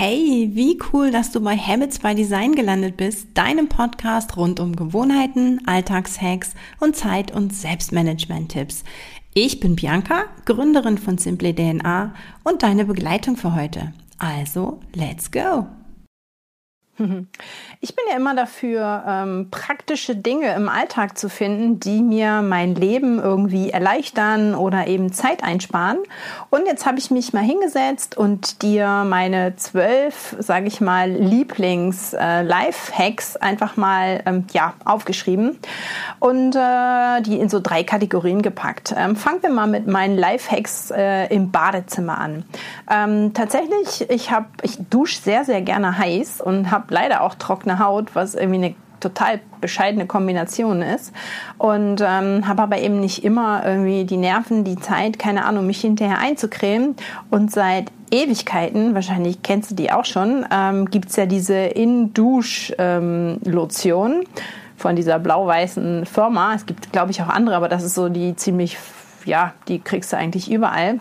Hey, wie cool, dass du bei Habits by Design gelandet bist, deinem Podcast rund um Gewohnheiten, Alltagshacks und Zeit- und Selbstmanagement-Tipps. Ich bin Bianca, Gründerin von Simply DNA und deine Begleitung für heute. Also, let's go! Ich bin ja immer dafür, ähm, praktische Dinge im Alltag zu finden, die mir mein Leben irgendwie erleichtern oder eben Zeit einsparen. Und jetzt habe ich mich mal hingesetzt und dir meine zwölf, sage ich mal, Lieblings-Life-Hacks äh, einfach mal ähm, ja, aufgeschrieben und äh, die in so drei Kategorien gepackt. Ähm, fangen wir mal mit meinen Life-Hacks äh, im Badezimmer an. Ähm, tatsächlich, ich, ich dusche sehr, sehr gerne heiß und habe leider auch trockene Haut, was irgendwie eine total bescheidene Kombination ist und ähm, habe aber eben nicht immer irgendwie die Nerven, die Zeit, keine Ahnung, mich hinterher einzucremen und seit Ewigkeiten, wahrscheinlich kennst du die auch schon, ähm, gibt es ja diese In-Dusch-Lotion ähm, von dieser blau-weißen Firma. Es gibt, glaube ich, auch andere, aber das ist so die ziemlich, ja, die kriegst du eigentlich überall.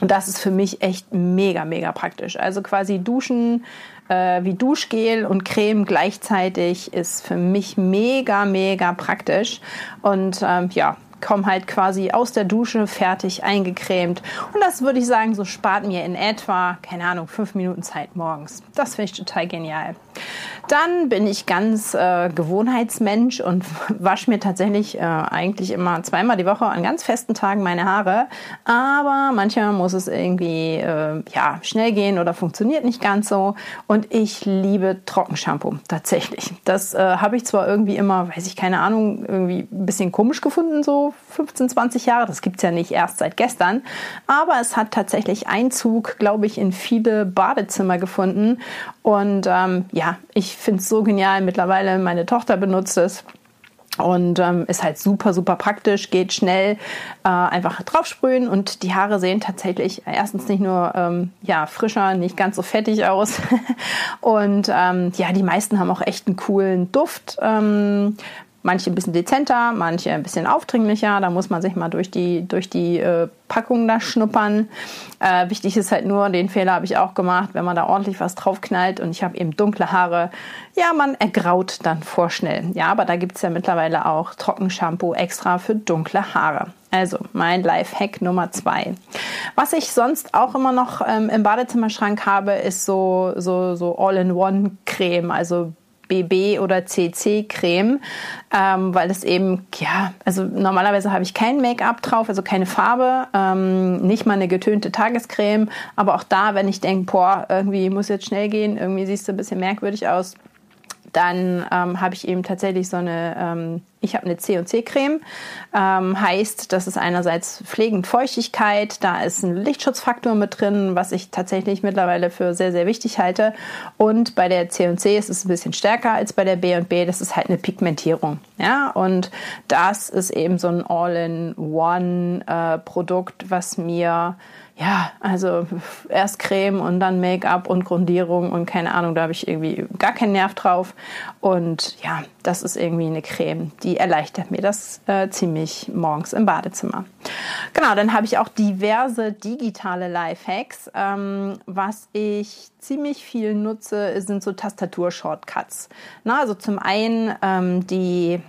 Und das ist für mich echt mega, mega praktisch. Also quasi duschen, äh, wie Duschgel und Creme gleichzeitig ist für mich mega, mega praktisch. Und ähm, ja, komme halt quasi aus der Dusche fertig eingecremt. Und das würde ich sagen, so spart mir in etwa, keine Ahnung, fünf Minuten Zeit morgens. Das finde ich total genial. Dann bin ich ganz äh, Gewohnheitsmensch und wasche mir tatsächlich äh, eigentlich immer zweimal die Woche an ganz festen Tagen meine Haare. Aber manchmal muss es irgendwie äh, ja, schnell gehen oder funktioniert nicht ganz so. Und ich liebe Trockenshampoo tatsächlich. Das äh, habe ich zwar irgendwie immer, weiß ich keine Ahnung, irgendwie ein bisschen komisch gefunden, so 15, 20 Jahre. Das gibt es ja nicht erst seit gestern. Aber es hat tatsächlich Einzug, glaube ich, in viele Badezimmer gefunden. Und ähm, ja, ich finde es so genial. Mittlerweile meine Tochter benutzt es. Und ähm, ist halt super, super praktisch, geht schnell, äh, einfach draufsprühen und die Haare sehen tatsächlich erstens nicht nur ähm, ja, frischer, nicht ganz so fettig aus. und ähm, ja, die meisten haben auch echt einen coolen Duft. Ähm, Manche ein bisschen dezenter, manche ein bisschen aufdringlicher. Da muss man sich mal durch die, durch die äh, Packung da schnuppern. Äh, wichtig ist halt nur, den Fehler habe ich auch gemacht, wenn man da ordentlich was draufknallt und ich habe eben dunkle Haare, ja, man ergraut dann vorschnell. Ja, aber da gibt es ja mittlerweile auch Trockenshampoo extra für dunkle Haare. Also mein Life-Hack Nummer zwei. Was ich sonst auch immer noch ähm, im Badezimmerschrank habe, ist so, so, so All-in-One-Creme, also BB oder CC Creme, ähm, weil es eben, ja, also normalerweise habe ich kein Make-up drauf, also keine Farbe, ähm, nicht mal eine getönte Tagescreme, aber auch da, wenn ich denke, boah, irgendwie muss jetzt schnell gehen, irgendwie siehst du ein bisschen merkwürdig aus, dann ähm, habe ich eben tatsächlich so eine, ähm, ich habe eine C&C-Creme, ähm, heißt, das ist einerseits pflegend Feuchtigkeit, da ist ein Lichtschutzfaktor mit drin, was ich tatsächlich mittlerweile für sehr, sehr wichtig halte. Und bei der C&C ist es ein bisschen stärker als bei der B&B, das ist halt eine Pigmentierung. Ja, und das ist eben so ein All-in-One-Produkt, äh, was mir ja, also erst Creme und dann Make-up und Grundierung und keine Ahnung, da habe ich irgendwie gar keinen Nerv drauf. Und ja, das ist irgendwie eine Creme, die erleichtert mir das äh, ziemlich morgens im Badezimmer. Genau, dann habe ich auch diverse digitale Lifehacks. Ähm, was ich ziemlich viel nutze, sind so Tastatur-Shortcuts. also zum einen ähm, die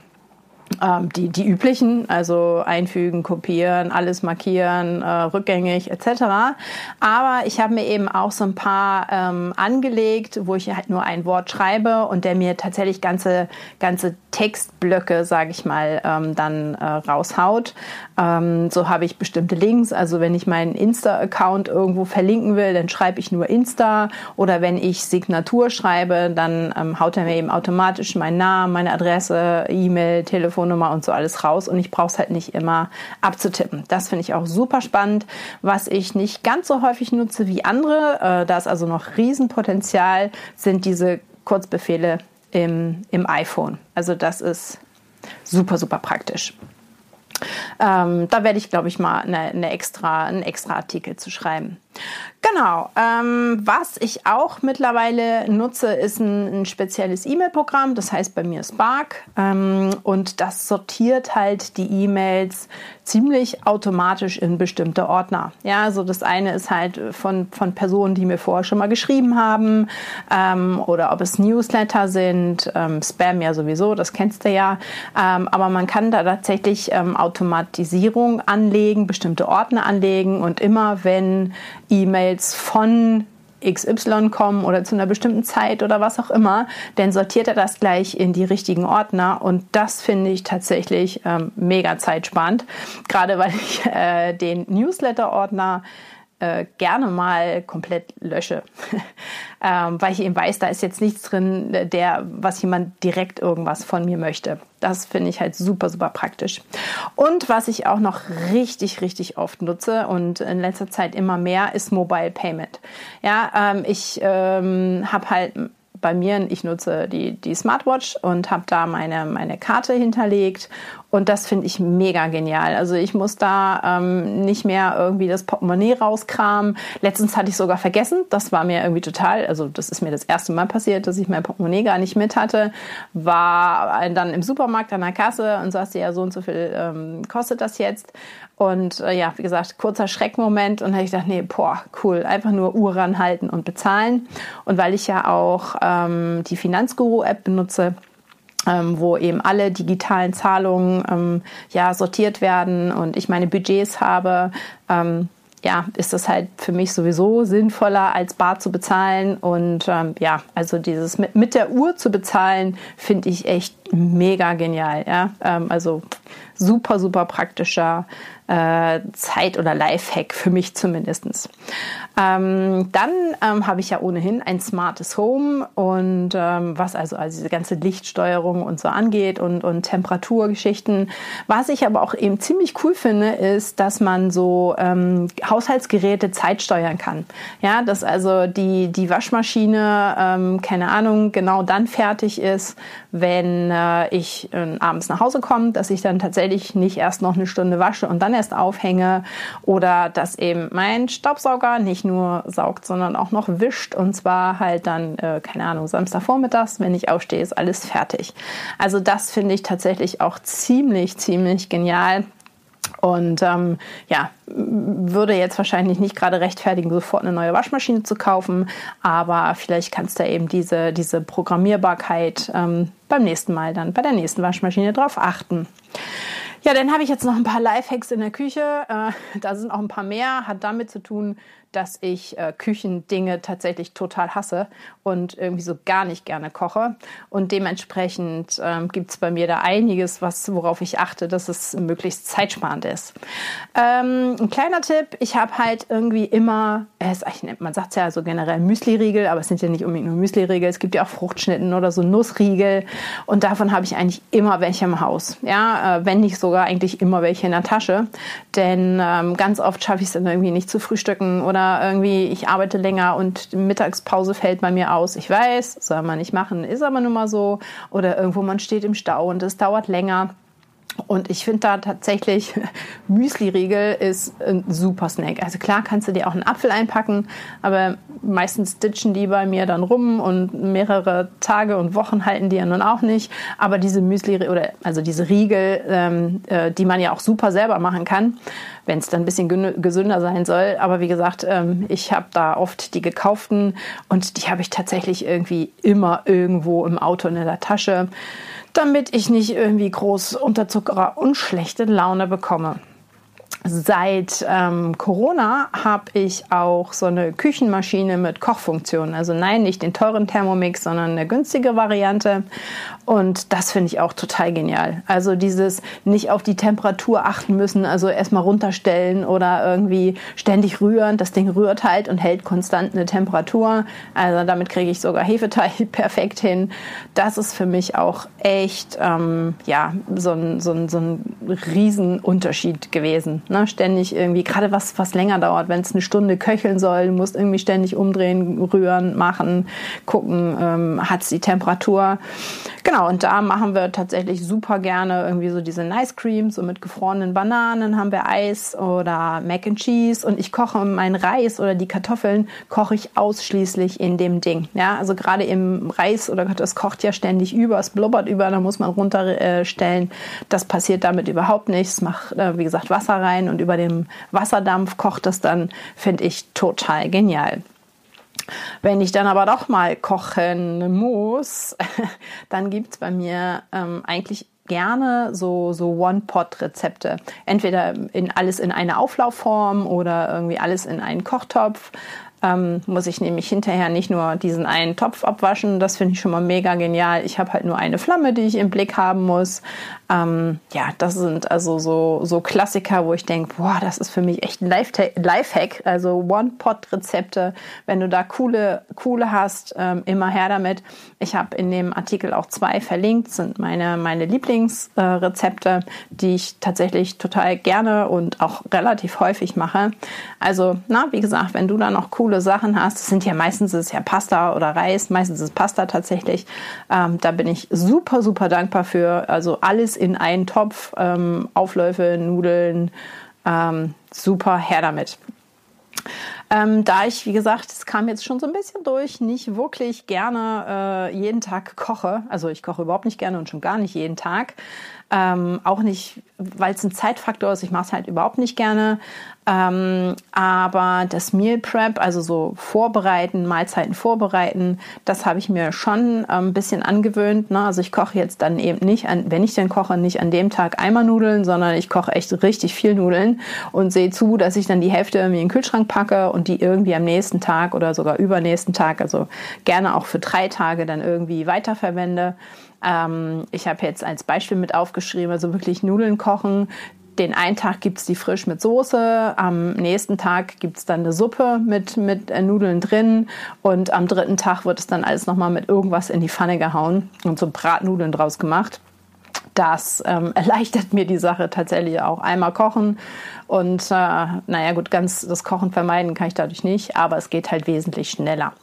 ähm, die, die üblichen, also einfügen, kopieren, alles markieren, äh, rückgängig etc. Aber ich habe mir eben auch so ein paar ähm, angelegt, wo ich halt nur ein Wort schreibe und der mir tatsächlich ganze, ganze Textblöcke, sage ich mal, ähm, dann äh, raushaut. Ähm, so habe ich bestimmte Links. Also wenn ich meinen Insta-Account irgendwo verlinken will, dann schreibe ich nur Insta. Oder wenn ich Signatur schreibe, dann ähm, haut er mir eben automatisch meinen Namen, meine Adresse, E-Mail, Telefonnummer und so alles raus. Und ich brauche es halt nicht immer abzutippen. Das finde ich auch super spannend. Was ich nicht ganz so häufig nutze wie andere, äh, da ist also noch Riesenpotenzial, sind diese Kurzbefehle im, im iPhone. Also das ist super, super praktisch. Ähm, da werde ich, glaube ich, mal eine, eine extra, einen extra Artikel zu schreiben. Genau. Ähm, was ich auch mittlerweile nutze, ist ein, ein spezielles E-Mail-Programm. Das heißt bei mir Spark. Ähm, und das sortiert halt die E-Mails ziemlich automatisch in bestimmte Ordner. Ja, also das eine ist halt von, von Personen, die mir vorher schon mal geschrieben haben, ähm, oder ob es Newsletter sind, ähm, Spam ja sowieso, das kennst du ja. Ähm, aber man kann da tatsächlich ähm, Automatisierung anlegen, bestimmte Ordner anlegen und immer wenn E-Mails von XY kommen oder zu einer bestimmten Zeit oder was auch immer, dann sortiert er das gleich in die richtigen Ordner und das finde ich tatsächlich ähm, mega zeitsparend. Gerade weil ich äh, den Newsletter-Ordner äh, gerne mal komplett lösche, ähm, weil ich eben weiß, da ist jetzt nichts drin, der, was jemand direkt irgendwas von mir möchte. Das finde ich halt super, super praktisch. Und was ich auch noch richtig, richtig oft nutze und in letzter Zeit immer mehr, ist Mobile Payment. Ja, ähm, ich ähm, habe halt bei mir, ich nutze die, die Smartwatch und habe da meine, meine Karte hinterlegt und das finde ich mega genial. Also ich muss da ähm, nicht mehr irgendwie das Portemonnaie rauskramen. Letztens hatte ich sogar vergessen. Das war mir irgendwie total, also das ist mir das erste Mal passiert, dass ich mein Portemonnaie gar nicht mit hatte. War dann im Supermarkt an der Kasse und sagte, ja, so und so viel ähm, kostet das jetzt. Und äh, ja, wie gesagt, kurzer Schreckmoment und habe ich gedacht, nee, boah, cool, einfach nur Uhr ranhalten und bezahlen. Und weil ich ja auch ähm, die Finanzguru-App benutze, ähm, wo eben alle digitalen Zahlungen ähm, ja sortiert werden und ich meine Budgets habe, ähm, ja, ist das halt für mich sowieso sinnvoller, als bar zu bezahlen. Und ähm, ja, also dieses mit, mit der Uhr zu bezahlen, finde ich echt mega genial. Ja, ähm, also super, super praktischer äh, Zeit- oder Lifehack für mich zumindest. Ähm, dann ähm, habe ich ja ohnehin ein smartes Home und ähm, was also, also diese ganze Lichtsteuerung und so angeht und, und Temperaturgeschichten. Was ich aber auch eben ziemlich cool finde, ist, dass man so ähm, Haushaltsgeräte zeitsteuern kann. Ja, dass also die, die Waschmaschine, ähm, keine Ahnung, genau dann fertig ist, wenn äh, ich äh, abends nach Hause komme, dass ich dann tatsächlich nicht erst noch eine Stunde wasche und dann erst aufhänge oder dass eben mein Staubsauger nicht nur saugt, sondern auch noch wischt und zwar halt dann, äh, keine Ahnung, Samstagvormittags, wenn ich aufstehe, ist alles fertig. Also das finde ich tatsächlich auch ziemlich, ziemlich genial. Und ähm, ja, würde jetzt wahrscheinlich nicht gerade rechtfertigen, sofort eine neue Waschmaschine zu kaufen, aber vielleicht kannst du eben diese, diese Programmierbarkeit ähm, beim nächsten Mal dann bei der nächsten Waschmaschine drauf achten. Ja, dann habe ich jetzt noch ein paar Lifehacks in der Küche. Äh, da sind auch ein paar mehr. Hat damit zu tun, dass ich äh, Küchendinge tatsächlich total hasse und irgendwie so gar nicht gerne koche. Und dementsprechend ähm, gibt es bei mir da einiges, was, worauf ich achte, dass es möglichst zeitsparend ist. Ähm, ein kleiner Tipp, ich habe halt irgendwie immer, es, man sagt es ja so generell Müsli-Riegel, aber es sind ja nicht unbedingt nur Müsli-Riegel, es gibt ja auch Fruchtschnitten oder so Nussriegel und davon habe ich eigentlich immer welche im Haus. Ja, äh, wenn nicht sogar eigentlich immer welche in der Tasche, denn ähm, ganz oft schaffe ich es dann irgendwie nicht zu frühstücken oder irgendwie, ich arbeite länger und Mittagspause fällt bei mir aus. Ich weiß, soll man nicht machen, ist aber nun mal so. Oder irgendwo man steht im Stau und es dauert länger. Und ich finde da tatsächlich, Müsli-Riegel ist ein super Snack. Also klar kannst du dir auch einen Apfel einpacken, aber meistens ditchen die bei mir dann rum und mehrere Tage und Wochen halten die ja nun auch nicht. Aber diese Müsli oder also diese Riegel, ähm, äh, die man ja auch super selber machen kann, wenn es dann ein bisschen gesünder sein soll. Aber wie gesagt, ähm, ich habe da oft die gekauften und die habe ich tatsächlich irgendwie immer irgendwo im Auto in der Tasche damit ich nicht irgendwie groß Unterzuckerer und schlechte Laune bekomme. Seit ähm, Corona habe ich auch so eine Küchenmaschine mit Kochfunktion. Also nein, nicht den teuren Thermomix, sondern eine günstige Variante. Und das finde ich auch total genial. Also dieses nicht auf die Temperatur achten müssen, also erstmal runterstellen oder irgendwie ständig rühren. Das Ding rührt halt und hält konstant eine Temperatur. Also damit kriege ich sogar Hefeteig perfekt hin. Das ist für mich auch echt ähm, ja, so ein, so, ein, so ein Riesenunterschied gewesen. Ne? Ständig irgendwie, gerade was, was länger dauert, wenn es eine Stunde köcheln soll, du irgendwie ständig umdrehen, rühren, machen, gucken, ähm, hat es die Temperatur Genau, und da machen wir tatsächlich super gerne irgendwie so diese Nice Cream, so mit gefrorenen Bananen haben wir Eis oder Mac and Cheese und ich koche meinen Reis oder die Kartoffeln koche ich ausschließlich in dem Ding. Ja, also gerade im Reis oder das kocht ja ständig über, es blubbert über, da muss man runterstellen. Das passiert damit überhaupt nichts. Mach, äh, wie gesagt, Wasser rein und über dem Wasserdampf kocht das dann, finde ich total genial. Wenn ich dann aber doch mal kochen muss, dann gibt es bei mir ähm, eigentlich gerne so, so One-Pot-Rezepte. Entweder in alles in eine Auflaufform oder irgendwie alles in einen Kochtopf ähm, muss ich nämlich hinterher nicht nur diesen einen Topf abwaschen. Das finde ich schon mal mega genial. Ich habe halt nur eine Flamme, die ich im Blick haben muss. Ähm, ja, das sind also so, so Klassiker, wo ich denke, boah, das ist für mich echt ein Lifehack. Also One-Pot-Rezepte. Wenn du da coole, coole hast, ähm, immer her damit. Ich habe in dem Artikel auch zwei verlinkt, sind meine, meine Lieblingsrezepte, äh, die ich tatsächlich total gerne und auch relativ häufig mache. Also, na, wie gesagt, wenn du da noch coole coole Sachen hast. Das sind ja meistens ist ja Pasta oder Reis, meistens ist Pasta tatsächlich. Ähm, da bin ich super, super dankbar für. Also alles in einen Topf, ähm, Aufläufe, Nudeln, ähm, super, her damit. Ähm, da ich, wie gesagt, es kam jetzt schon so ein bisschen durch, nicht wirklich gerne äh, jeden Tag koche. Also ich koche überhaupt nicht gerne und schon gar nicht jeden Tag. Ähm, auch nicht, weil es ein Zeitfaktor ist. Ich mache es halt überhaupt nicht gerne. Ähm, aber das Meal Prep, also so vorbereiten, Mahlzeiten vorbereiten, das habe ich mir schon ein ähm, bisschen angewöhnt. Ne? Also ich koche jetzt dann eben nicht, an, wenn ich denn koche, nicht an dem Tag einmal Nudeln, sondern ich koche echt richtig viel Nudeln und sehe zu, dass ich dann die Hälfte irgendwie in den Kühlschrank packe und die irgendwie am nächsten Tag oder sogar übernächsten Tag, also gerne auch für drei Tage dann irgendwie weiterverwende. Ähm, ich habe jetzt als Beispiel mit aufgeschrieben, also wirklich Nudeln kochen. Den einen Tag gibt es die frisch mit Soße, am nächsten Tag gibt es dann eine Suppe mit, mit äh, Nudeln drin und am dritten Tag wird es dann alles nochmal mit irgendwas in die Pfanne gehauen und so Bratnudeln draus gemacht. Das ähm, erleichtert mir die Sache tatsächlich auch. Einmal kochen und äh, naja gut, ganz das Kochen vermeiden kann ich dadurch nicht, aber es geht halt wesentlich schneller.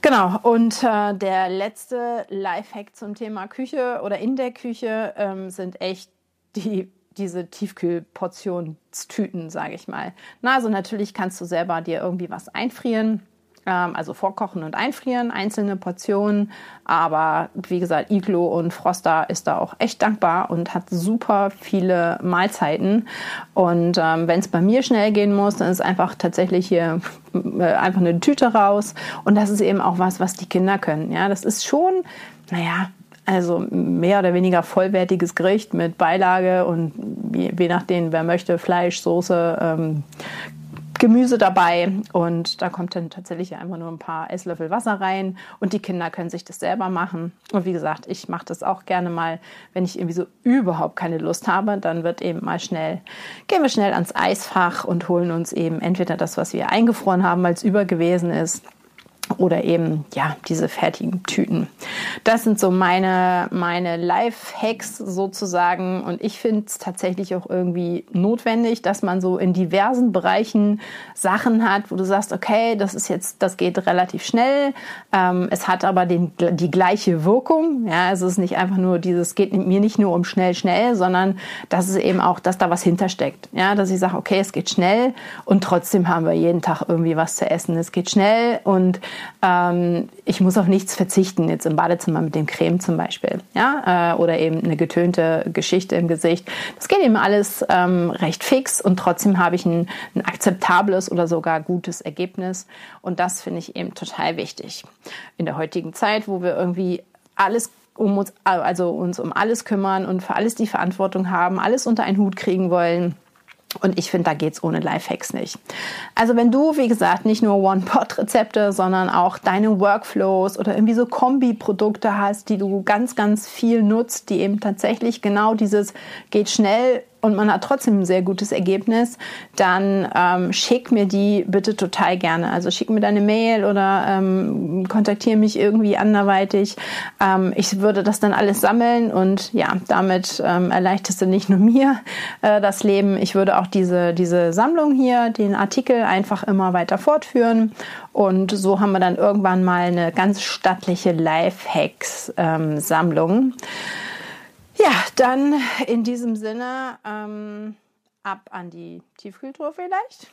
Genau, und äh, der letzte Lifehack zum Thema Küche oder in der Küche ähm, sind echt die diese Tiefkühlportionstüten, sage ich mal. Na, also natürlich kannst du selber dir irgendwie was einfrieren ähm, also vorkochen und einfrieren, einzelne Portionen. Aber wie gesagt, Iglo und Froster ist da auch echt dankbar und hat super viele Mahlzeiten. Und ähm, wenn es bei mir schnell gehen muss, dann ist einfach tatsächlich hier äh, einfach eine Tüte raus. Und das ist eben auch was, was die Kinder können. Ja, das ist schon, naja, also mehr oder weniger vollwertiges Gericht mit Beilage und je, je nachdem, wer möchte, Fleisch, Soße, ähm, Gemüse dabei und da kommt dann tatsächlich einfach nur ein paar Esslöffel Wasser rein und die Kinder können sich das selber machen. Und wie gesagt, ich mache das auch gerne mal, wenn ich irgendwie so überhaupt keine Lust habe, dann wird eben mal schnell, gehen wir schnell ans Eisfach und holen uns eben entweder das, was wir eingefroren haben, weil es über gewesen ist oder eben ja diese fertigen Tüten. Das sind so meine meine Life-Hacks sozusagen und ich finde es tatsächlich auch irgendwie notwendig, dass man so in diversen Bereichen Sachen hat, wo du sagst, okay, das ist jetzt das geht relativ schnell, ähm, es hat aber den, die gleiche Wirkung. Ja, es ist nicht einfach nur dieses geht mir nicht nur um schnell schnell, sondern dass es eben auch, dass da was hintersteckt. Ja, dass ich sage, okay, es geht schnell und trotzdem haben wir jeden Tag irgendwie was zu essen. Es geht schnell und ähm, ich muss auf nichts verzichten, jetzt im Badezimmer mit dem Creme zum Beispiel. Ja? Äh, oder eben eine getönte Geschichte im Gesicht. Das geht eben alles ähm, recht fix und trotzdem habe ich ein, ein akzeptables oder sogar gutes Ergebnis. Und das finde ich eben total wichtig. In der heutigen Zeit, wo wir irgendwie alles um uns, also uns um alles kümmern und für alles die Verantwortung haben, alles unter einen Hut kriegen wollen und ich finde, da geht's ohne Lifehacks nicht. Also wenn du, wie gesagt, nicht nur One-Pot-Rezepte, sondern auch deine Workflows oder irgendwie so Kombi-Produkte hast, die du ganz, ganz viel nutzt, die eben tatsächlich genau dieses geht schnell und man hat trotzdem ein sehr gutes Ergebnis, dann ähm, schick mir die bitte total gerne. Also schick mir deine Mail oder ähm, kontaktiere mich irgendwie anderweitig. Ähm, ich würde das dann alles sammeln und ja, damit ähm, erleichterst du nicht nur mir äh, das Leben. Ich würde auch diese, diese Sammlung hier, den Artikel einfach immer weiter fortführen. Und so haben wir dann irgendwann mal eine ganz stattliche Lifehacks-Sammlung. Ähm, ja, dann in diesem Sinne ähm, ab an die Tiefkühltruhe vielleicht.